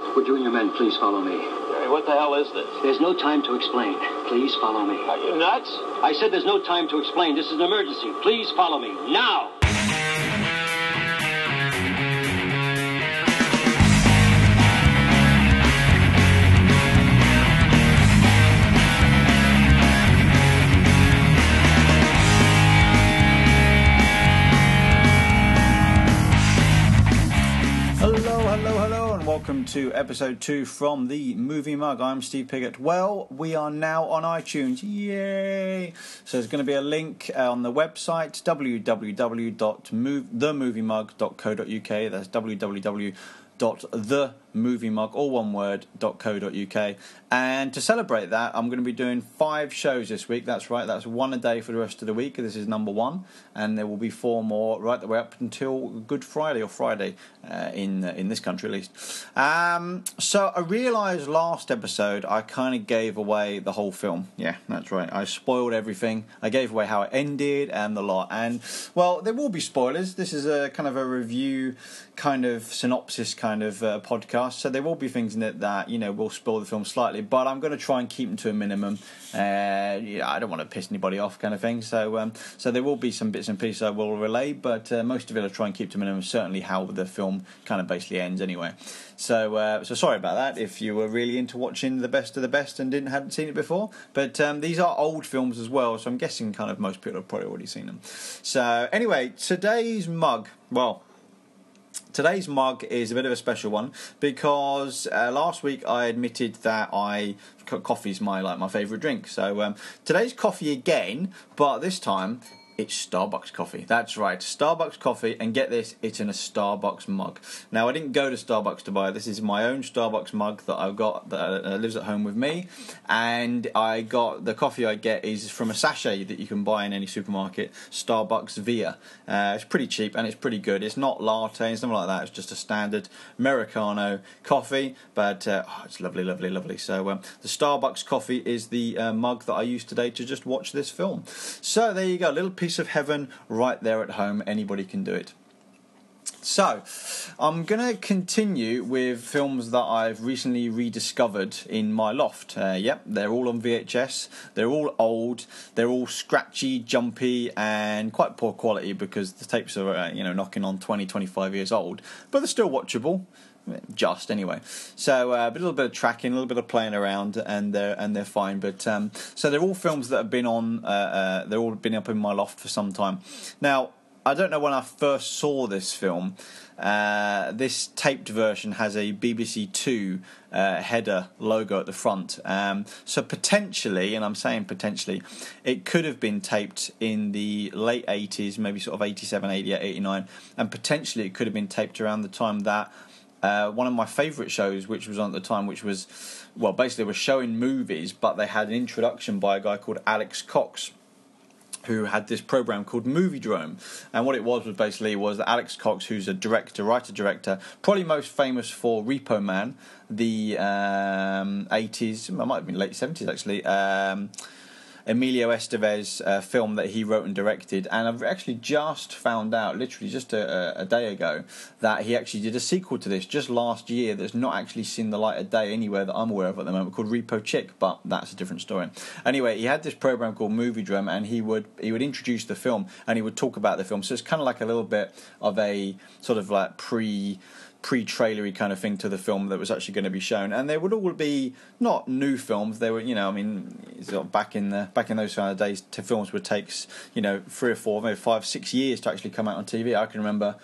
Would you and your men please follow me? Hey, what the hell is this? There's no time to explain. Please follow me. Are you nuts? I said there's no time to explain. This is an emergency. Please follow me. Now! To episode two from the Movie Mug. I'm Steve Piggott. Well, we are now on iTunes. Yay! So there's going to be a link on the website www.themoviemug.co.uk. That's www.themoviemug, all one word, .co.uk. And to celebrate that, I'm going to be doing five shows this week. That's right, that's one a day for the rest of the week. This is number one, and there will be four more right the way up until Good Friday or Friday uh, in uh, in this country at least. Um, so I realised last episode I kind of gave away the whole film. Yeah, that's right. I spoiled everything. I gave away how it ended and the lot. And well, there will be spoilers. This is a kind of a review, kind of synopsis, kind of uh, podcast. So there will be things in it that you know will spoil the film slightly but I'm going to try and keep them to a minimum. Uh, I don't want to piss anybody off, kind of thing. So, um, so there will be some bits and pieces I will relay, but uh, most of it I'll try and keep to a minimum. Certainly, how the film kind of basically ends, anyway. So, uh, so sorry about that. If you were really into watching the best of the best and didn't hadn't seen it before, but um, these are old films as well, so I'm guessing kind of most people have probably already seen them. So, anyway, today's mug. Well, Today's mug is a bit of a special one because uh, last week I admitted that I coffee's my like my favourite drink. So um, today's coffee again, but this time it's Starbucks coffee. That's right, Starbucks coffee, and get this, it's in a Starbucks mug. Now, I didn't go to Starbucks to buy this. This is my own Starbucks mug that I've got that uh, lives at home with me, and I got the coffee I get is from a sachet that you can buy in any supermarket, Starbucks Via. Uh, it's pretty cheap and it's pretty good. It's not latte, it's nothing like that. It's just a standard Americano coffee, but uh, oh, it's lovely, lovely, lovely. So um, the Starbucks coffee is the uh, mug that I used today to just watch this film. So there you go, little piece of heaven right there at home. Anybody can do it. So, I'm going to continue with films that I've recently rediscovered in my loft. Uh, yep, they're all on VHS. They're all old. They're all scratchy, jumpy, and quite poor quality because the tapes are, uh, you know, knocking on 20, 25 years old. But they're still watchable just anyway. So uh, a little bit of tracking, a little bit of playing around, and they're and they're fine. But um, so they're all films that have been on. Uh, uh, they're all been up in my loft for some time. Now I don't know when I first saw this film. Uh, this taped version has a BBC Two uh, header logo at the front. Um, so potentially, and I'm saying potentially, it could have been taped in the late 80s, maybe sort of 87, 88, 89, and potentially it could have been taped around the time that uh, one of my favourite shows, which was on at the time, which was, well, basically they were showing movies, but they had an introduction by a guy called Alex Cox, who had this program called Moviedrome, and what it was was basically was that Alex Cox, who's a director, writer, director, probably most famous for Repo Man, the um, 80s, it might have been late 70s actually. Um, Emilio Estevez uh, film that he wrote and directed, and I've actually just found out, literally just a, a, day ago, that he actually did a sequel to this just last year that's not actually seen the light of day anywhere that I'm aware of at the moment, called Repo Chick, but that's a different story. Anyway, he had this program called Moviedrome, and he would he would introduce the film and he would talk about the film. So it's kind of like a little bit of a sort of like pre pre-trailery kind of thing to the film that was actually going to be shown, and they would all be not new films. They were, you know, I mean, back in the back in those kind of days, films would take, you know, three or four, maybe five, six years to actually come out on TV. I can remember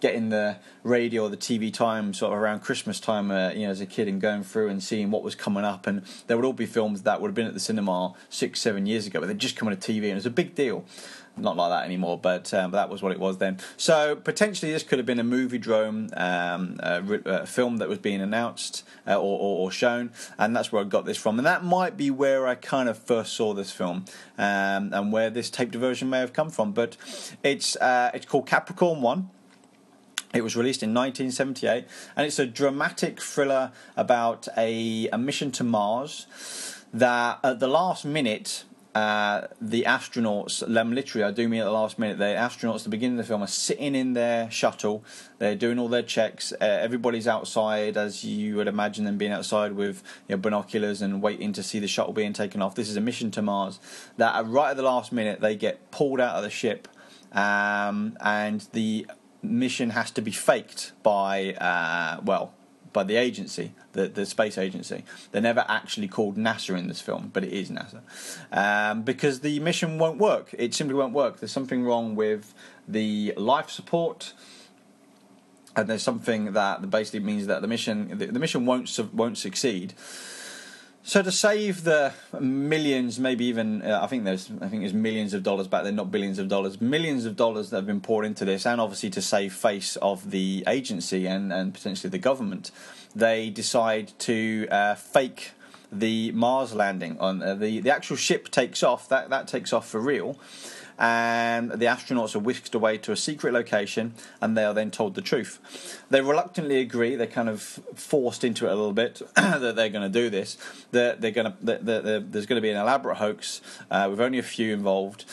getting the radio or the TV time sort of around Christmas time, uh, you know, as a kid and going through and seeing what was coming up. And there would all be films that would have been at the cinema six, seven years ago, but they'd just come on a TV and it was a big deal not like that anymore, but, um, but that was what it was then. So potentially this could have been a Moviedrome um, uh, film that was being announced uh, or, or, or, shown, and that's where I got this from. And that might be where I kind of first saw this film um, and where this taped version may have come from. But it's uh, it's called Capricorn One. It was released in 1978, and it's a dramatic thriller about a, a mission to Mars that at the last minute uh, the astronauts, literally, I do mean at the last minute, the astronauts at the beginning of the film are sitting in their shuttle, they're doing all their checks, uh, everybody's outside, as you would imagine them being outside with you know, binoculars and waiting to see the shuttle being taken off. This is a mission to Mars. That right at the last minute, they get pulled out of the ship, um, and the mission has to be faked by, uh, well, by the agency, the, the space agency. They're never actually called NASA in this film, but it is NASA. Um, because the mission won't work. It simply won't work. There's something wrong with the life support. And there's something that basically means that the mission the, the mission won't won't succeed. So to save the millions, maybe even uh, I think there's I think there's millions of dollars back then, not billions of dollars, millions of dollars that have been poured into this, and obviously to save face of the agency and and potentially the government, they decide to uh, fake the Mars landing on uh, the the actual ship takes off that that takes off for real and the astronauts are whisked away to a secret location and they are then told the truth. They reluctantly agree, they're kind of forced into it a little bit that they're going to do this. They're, they're going to, they're, they're, there's going to be an elaborate hoax uh, with only a few involved.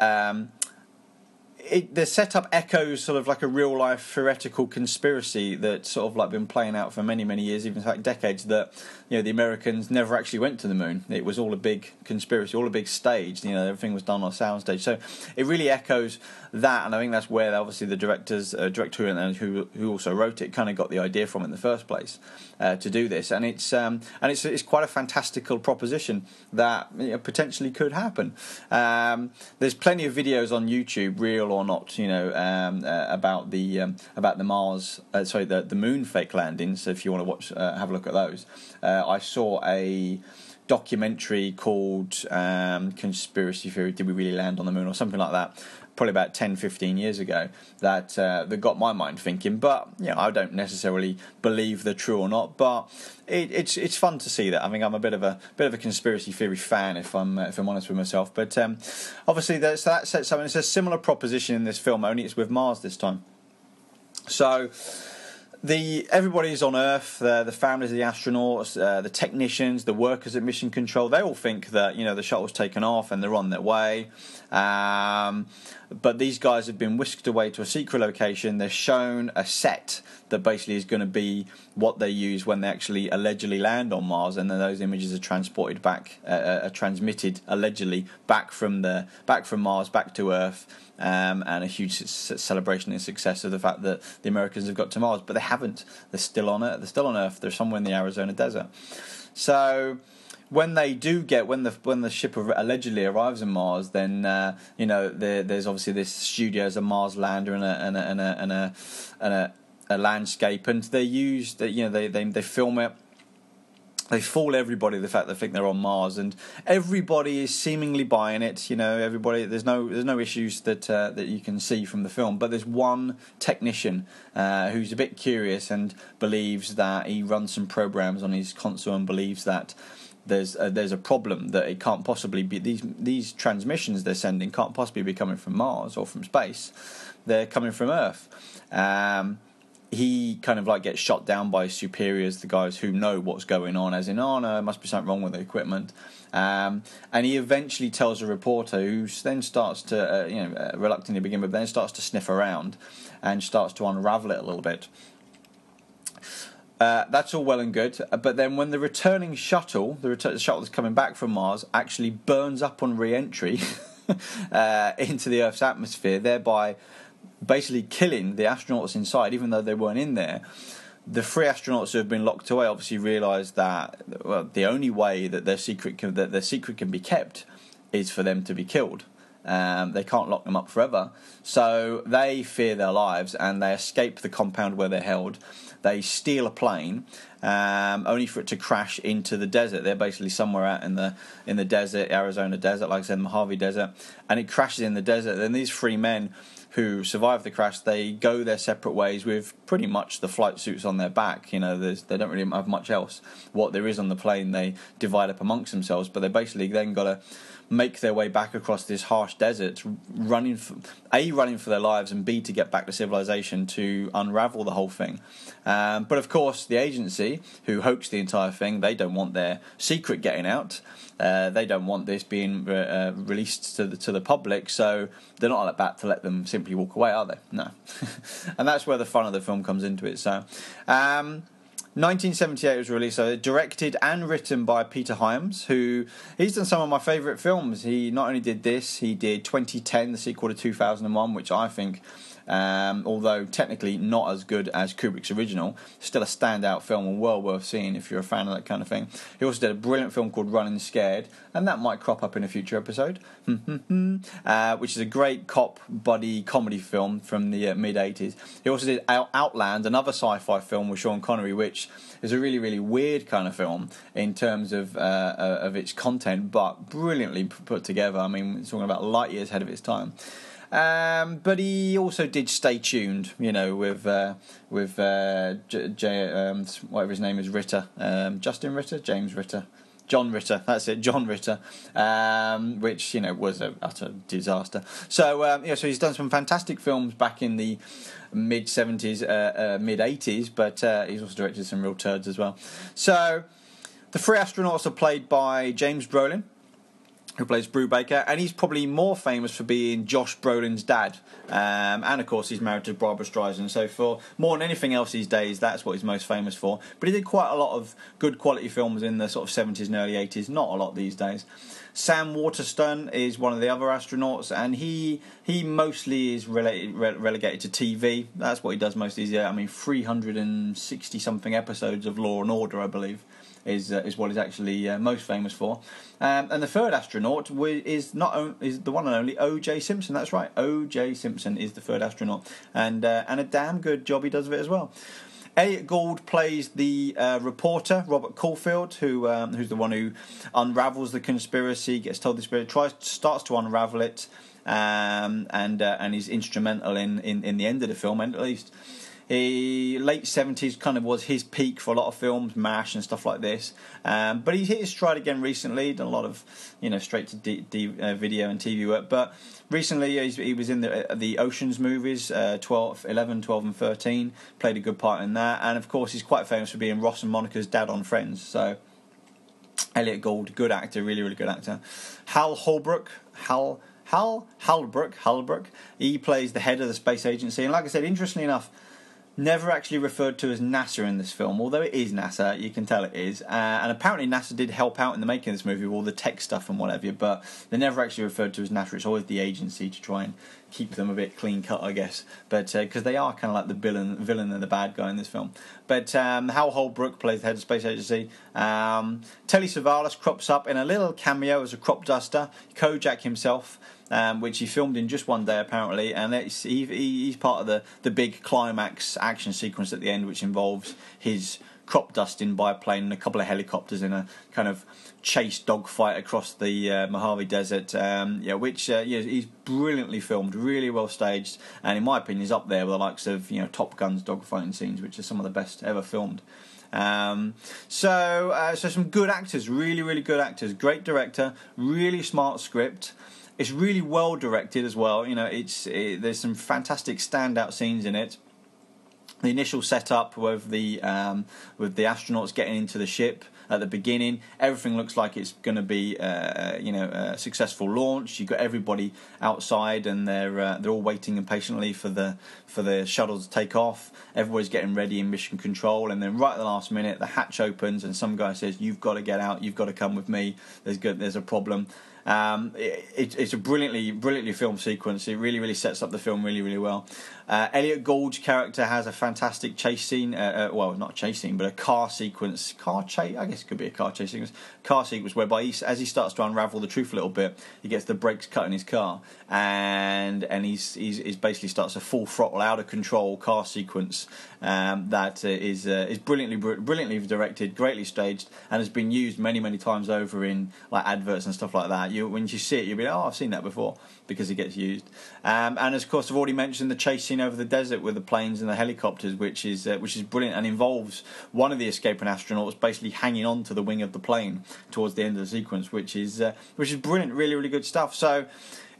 Um, it, the setup echoes sort of like a real life theoretical conspiracy that's sort of like been playing out for many many years, even like decades. That you know the Americans never actually went to the moon. It was all a big conspiracy, all a big stage. You know everything was done on a soundstage. So it really echoes that, and I think that's where obviously the directors, uh, director and who who also wrote it, kind of got the idea from in the first place uh, to do this. And it's um, and it's it's quite a fantastical proposition that you know, potentially could happen. Um, there's plenty of videos on YouTube, real or not, you know, um, uh, about the um, about the Mars, uh, sorry, the the moon fake landings. So if you want to watch, uh, have a look at those. Uh, I saw a documentary called um, Conspiracy Theory Did We Really Land on the Moon or something like that probably about 10, 15 years ago that uh, that got my mind thinking. But you know, I don't necessarily believe they're true or not. But it, it's it's fun to see that. I think I'm a bit of a bit of a conspiracy theory fan, if I'm if I'm honest with myself. But um, obviously, so that sets up. It's a similar proposition in this film, only it's with Mars this time. So the everybody's on Earth, the, the families of the astronauts, uh, the technicians, the workers at Mission Control. They all think that you know the shuttle's taken off and they're on their way. Um, but these guys have been whisked away to a secret location. They're shown a set that basically is going to be what they use when they actually allegedly land on Mars, and then those images are transported back, uh, uh are transmitted allegedly back from the back from Mars back to Earth um, and a huge celebration and success of the fact that the Americans have got to Mars, but they haven't. They're still on Earth. They're still on Earth. They're somewhere in the Arizona desert. So when they do get when the when the ship allegedly arrives in Mars, then uh, you know there, there's obviously this studio as a Mars lander and a and a and a and a, and a, a landscape, and they use that you know they, they they film it they fool everybody the fact they think they're on Mars, and everybody is seemingly buying it. You know, everybody. There's no there's no issues that uh, that you can see from the film, but there's one technician uh, who's a bit curious and believes that he runs some programs on his console and believes that there's a, there's a problem that it can't possibly be these these transmissions they're sending can't possibly be coming from Mars or from space. They're coming from Earth. Um, he kind of like gets shot down by his superiors, the guys who know what's going on, as in, oh no, must be something wrong with the equipment. Um, and he eventually tells a reporter, who then starts to, uh, you know, uh, reluctantly begin with, then starts to sniff around and starts to unravel it a little bit. Uh, that's all well and good, but then when the returning shuttle, the, the shuttle that's coming back from Mars, actually burns up on re-entry uh, into the Earth's atmosphere, thereby basically killing the astronauts inside, even though they weren't in there. The three astronauts who have been locked away obviously realised that well, the only way that their secret can, that their secret can be kept is for them to be killed. Um, they can't lock them up forever, so they fear their lives and they escape the compound where they're held. They steal a plane, um, only for it to crash into the desert. They're basically somewhere out in the in the desert, Arizona desert, like I said, Mojave Desert, and it crashes in the desert. Then these three men who survive the crash, they go their separate ways with pretty much the flight suits on their back. You know, they don't really have much else. What there is on the plane, they divide up amongst themselves, but they basically then got to make their way back across this harsh desert, running for, a running for their lives, and b to get back to civilization to unravel the whole thing. Um, but of course, the agency who hoaxed the entire thing, they don't want their secret getting out. Uh, they don't want this being re- uh, released to the to the public, so they're not about to let them simply walk away, are they? No, and that's where the fun of the film comes into it. So. Um, 1978 was released, so directed and written by Peter Hyams, who he's done some of my favourite films. He not only did this, he did 2010, the sequel to 2001, which I think um, although technically not as good as Kubrick's original, still a standout film and well worth seeing if you're a fan of that kind of thing. He also did a brilliant film called Running Scared, and that might crop up in a future episode, uh, which is a great cop buddy comedy film from the uh, mid 80s. He also did Outland, another sci fi film with Sean Connery, which is a really, really weird kind of film in terms of, uh, uh of its content, but brilliantly put together. I mean, it's talking about light years ahead of its time. Um, but he also did Stay Tuned, you know, with uh, with uh, J- J- um, whatever his name is, Ritter, um, Justin Ritter, James Ritter. John Ritter, that's it, John Ritter, um, which you know was a utter disaster. So um, yeah, so he's done some fantastic films back in the mid seventies, uh, uh, mid eighties, but uh, he's also directed some real turds as well. So the three astronauts are played by James Brolin, who plays Brubaker, and he's probably more famous for being Josh Brolin's dad. Um, and of course, he's married to Barbra Streisand. So, for more than anything else these days, that's what he's most famous for. But he did quite a lot of good quality films in the sort of 70s and early 80s, not a lot these days. Sam Waterston is one of the other astronauts, and he he mostly is related, re- relegated to TV. That's what he does most of. I mean, 360 something episodes of Law and Order, I believe is uh, is what he's actually uh, most famous for. Um, and the third astronaut is not is the one and only O.J. Simpson. That's right, O.J. Simpson is the third astronaut, and uh, and a damn good job he does of it as well. Elliot Gould plays the uh, reporter Robert Caulfield, who um, who's the one who unravels the conspiracy, gets told the conspiracy, tries starts to unravel it, um, and uh, and is instrumental in, in, in the end of the film, at least. He late seventies kind of was his peak for a lot of films, Mash and stuff like this. Um, but he's hit his stride again recently. Done a lot of you know straight to D, D, uh, video and TV work. But recently he was in the uh, the Ocean's movies, uh, 12, 11, 12 and thirteen. Played a good part in that, and of course he's quite famous for being Ross and Monica's dad on Friends. So. Elliot Gould, good actor, really, really good actor. Hal Holbrook, Hal Hal Halbrook, Halbrook. He plays the head of the space agency, and like I said, interestingly enough, never actually referred to as NASA in this film, although it is NASA, you can tell it is. Uh, and apparently, NASA did help out in the making of this movie with all the tech stuff and whatever, but they're never actually referred to as NASA. It's always the agency to try and keep them a bit clean cut, I guess. But because uh, they are kind of like the villain, villain and the bad guy in this film. But um, Hal Holbrook plays the head of space agency. Um, Telly Savalas crops up in a little cameo as a crop duster. Kojak himself um, which he filmed in just one day apparently, and he, he's part of the, the big climax action sequence at the end, which involves his crop dusting by a plane and a couple of helicopters in a kind of chase dogfight across the uh, Mojave Desert. Um, yeah, which uh, yeah, he's brilliantly filmed, really well staged, and in my opinion, is up there with the likes of you know Top Gun's dogfighting scenes, which are some of the best ever filmed. Um, so, uh, so some good actors, really, really good actors. Great director, really smart script. It's really well directed as well. You know, it's it, there's some fantastic standout scenes in it. The initial setup with the um, with the astronauts getting into the ship at the beginning, everything looks like it's going to be uh, you know a successful launch. You've got everybody outside and they're uh, they're all waiting impatiently for the for the shuttle to take off. Everybody's getting ready in mission control, and then right at the last minute, the hatch opens and some guy says, "You've got to get out. You've got to come with me. There's good. There's a problem." Um, it, it's a brilliantly, brilliantly filmed sequence. It really, really sets up the film really, really well. Uh, Elliot Gould's character has a fantastic chase scene. Uh, uh, well, not chase scene, but a car sequence. Car chase. I guess it could be a car chase sequence. Car sequence whereby he, as he starts to unravel the truth a little bit, he gets the brakes cut in his car, and and he's he's, he's basically starts a full throttle, out of control car sequence um, that uh, is uh, is brilliantly brilliantly directed, greatly staged, and has been used many many times over in like adverts and stuff like that you when you see it, you'll be like, oh, I've seen that before because it gets used. Um, and of course, I've already mentioned the chase scene over the desert with the planes and the helicopters, which is uh, which is brilliant and involves one of the escaping astronauts basically hanging on to the wing of the plane towards the end of the sequence, which is uh, which is brilliant, really, really good stuff. So,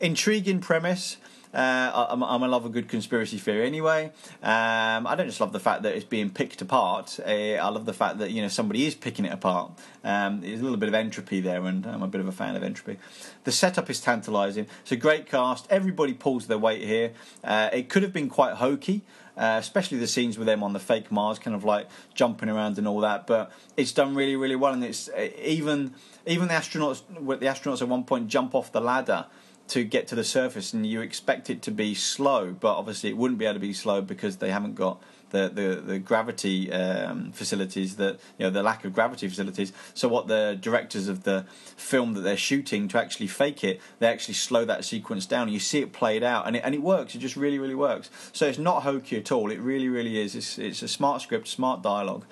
intriguing premise. Uh, I'm, I'm a love a good conspiracy theory anyway. Um, I don't just love the fact that it's being picked apart. Uh, I love the fact that you know somebody is picking it apart. Um, there's a little bit of entropy there, and I'm a bit of a fan of entropy. The setup is tantalising. It's a great cast. Everybody pulls their weight here. Uh, it could have been quite hokey. Uh, especially the scenes with them on the fake Mars, kind of like jumping around and all that. But it's done really, really well, and it's uh, even even the astronauts. The astronauts at one point jump off the ladder to get to the surface, and you expect it to be slow, but obviously it wouldn't be able to be slow because they haven't got the the, the gravity um, facilities that you know the lack of gravity facilities. So what the directors of the film that they're shooting to actually fake it, they actually slow that sequence down. You see it played out, and it and it works. It just really really works. So it's not hokey at all. It really really is. It's it's a smart script, smart dialogue.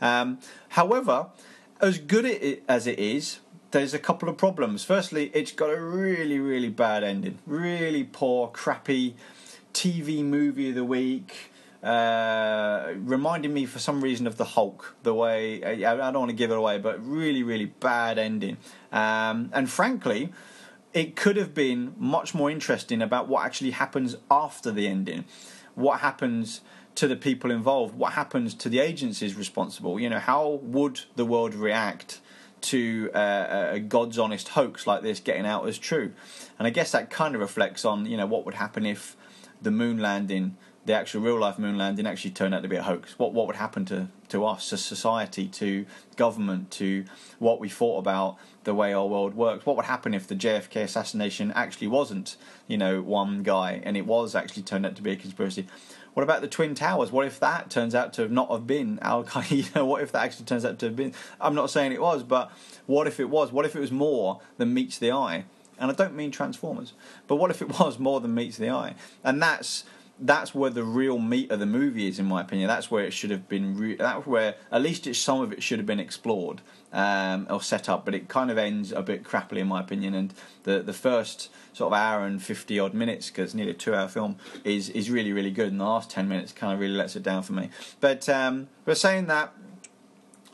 Um, however, as good as it is, there's a couple of problems. Firstly, it's got a really, really bad ending. Really poor, crappy TV movie of the week. Uh, reminding me for some reason of the Hulk. The way I, I don't want to give it away, but really, really bad ending. Um, and frankly, it could have been much more interesting about what actually happens after the ending. What happens to the people involved? What happens to the agencies responsible? You know, how would the world react? To uh, a God's honest hoax like this getting out as true. And I guess that kind of reflects on you know what would happen if the moon landing, the actual real life moon landing, actually turned out to be a hoax. What what would happen to to us to society, to government, to what we thought about the way our world works? What would happen if the JFK assassination actually wasn't you know one guy and it was actually turned out to be a conspiracy? What about the Twin Towers? What if that turns out to have not have been Al Qaeda? what if that actually turns out to have been? I'm not saying it was, but what if it was? What if it was more than meets the eye? And I don't mean Transformers, but what if it was more than meets the eye? And that's that's where the real meat of the movie is, in my opinion. That's where it should have been. Re- that's where at least it's, some of it should have been explored um, or set up. But it kind of ends a bit crappily, in my opinion. And the the first sort of hour and fifty odd minutes, because nearly a two hour film, is is really really good. And the last ten minutes kind of really lets it down for me. But um, but saying that.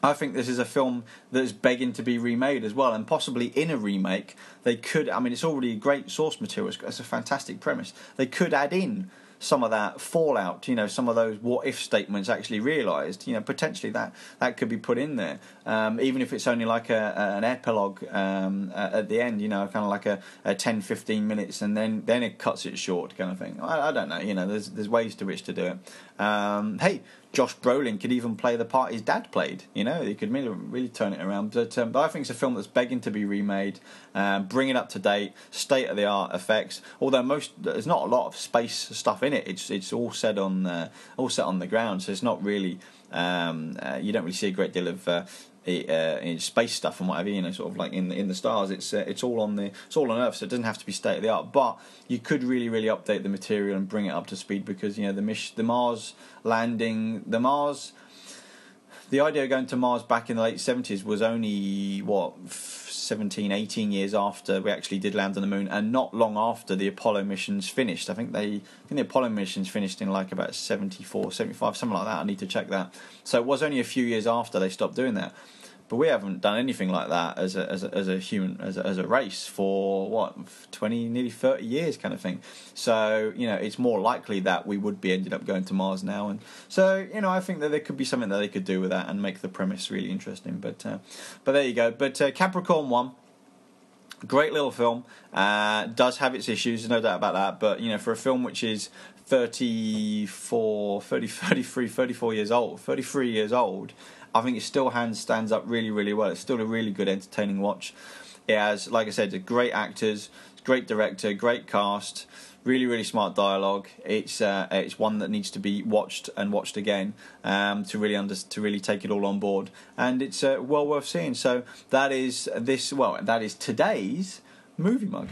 I think this is a film that's begging to be remade as well, and possibly in a remake, they could. I mean, it's already great source material. It's a fantastic premise. They could add in some of that fallout, you know, some of those what if statements actually realised, you know, potentially that that could be put in there, um, even if it's only like a, an epilogue um, at the end, you know, kind of like a, a 10, 15 minutes, and then then it cuts it short, kind of thing. I, I don't know, you know, there's there's ways to which to do it. Um, hey, Josh Brolin could even play the part his dad played. You know, he could really, really turn it around. But, um, but I think it's a film that's begging to be remade, um, bring it up to date, state of the art effects. Although most there's not a lot of space stuff in it. It's it's all set on uh, all set on the ground, so it's not really. Um, uh, you don't really see a great deal of uh, uh, space stuff and whatever, you know, sort of like in the, in the stars. It's uh, it's all on the it's all on Earth, so it doesn't have to be state of the art. But you could really really update the material and bring it up to speed because you know the Mich- the Mars landing, the Mars. The idea of going to Mars back in the late 70s was only, what, 17, 18 years after we actually did land on the moon, and not long after the Apollo missions finished. I think they, I think the Apollo missions finished in like about 74, 75, something like that. I need to check that. So it was only a few years after they stopped doing that but we haven't done anything like that as a as a, as a human as a, as a race for what twenty nearly thirty years kind of thing. So you know it's more likely that we would be ended up going to Mars now, and so you know I think that there could be something that they could do with that and make the premise really interesting. But uh, but there you go. But uh, Capricorn one. Great little film. Uh, does have its issues, no doubt about that. But you know, for a film which is 34, 30, 33, 34 years old, 33 years old, I think it still hands stands up really, really well. It's still a really good, entertaining watch. It has, like I said, great actors, great director, great cast, really, really smart dialogue. It's uh, it's one that needs to be watched and watched again um, to really under to really take it all on board, and it's uh, well worth seeing. So that is this well, that is today's movie mug.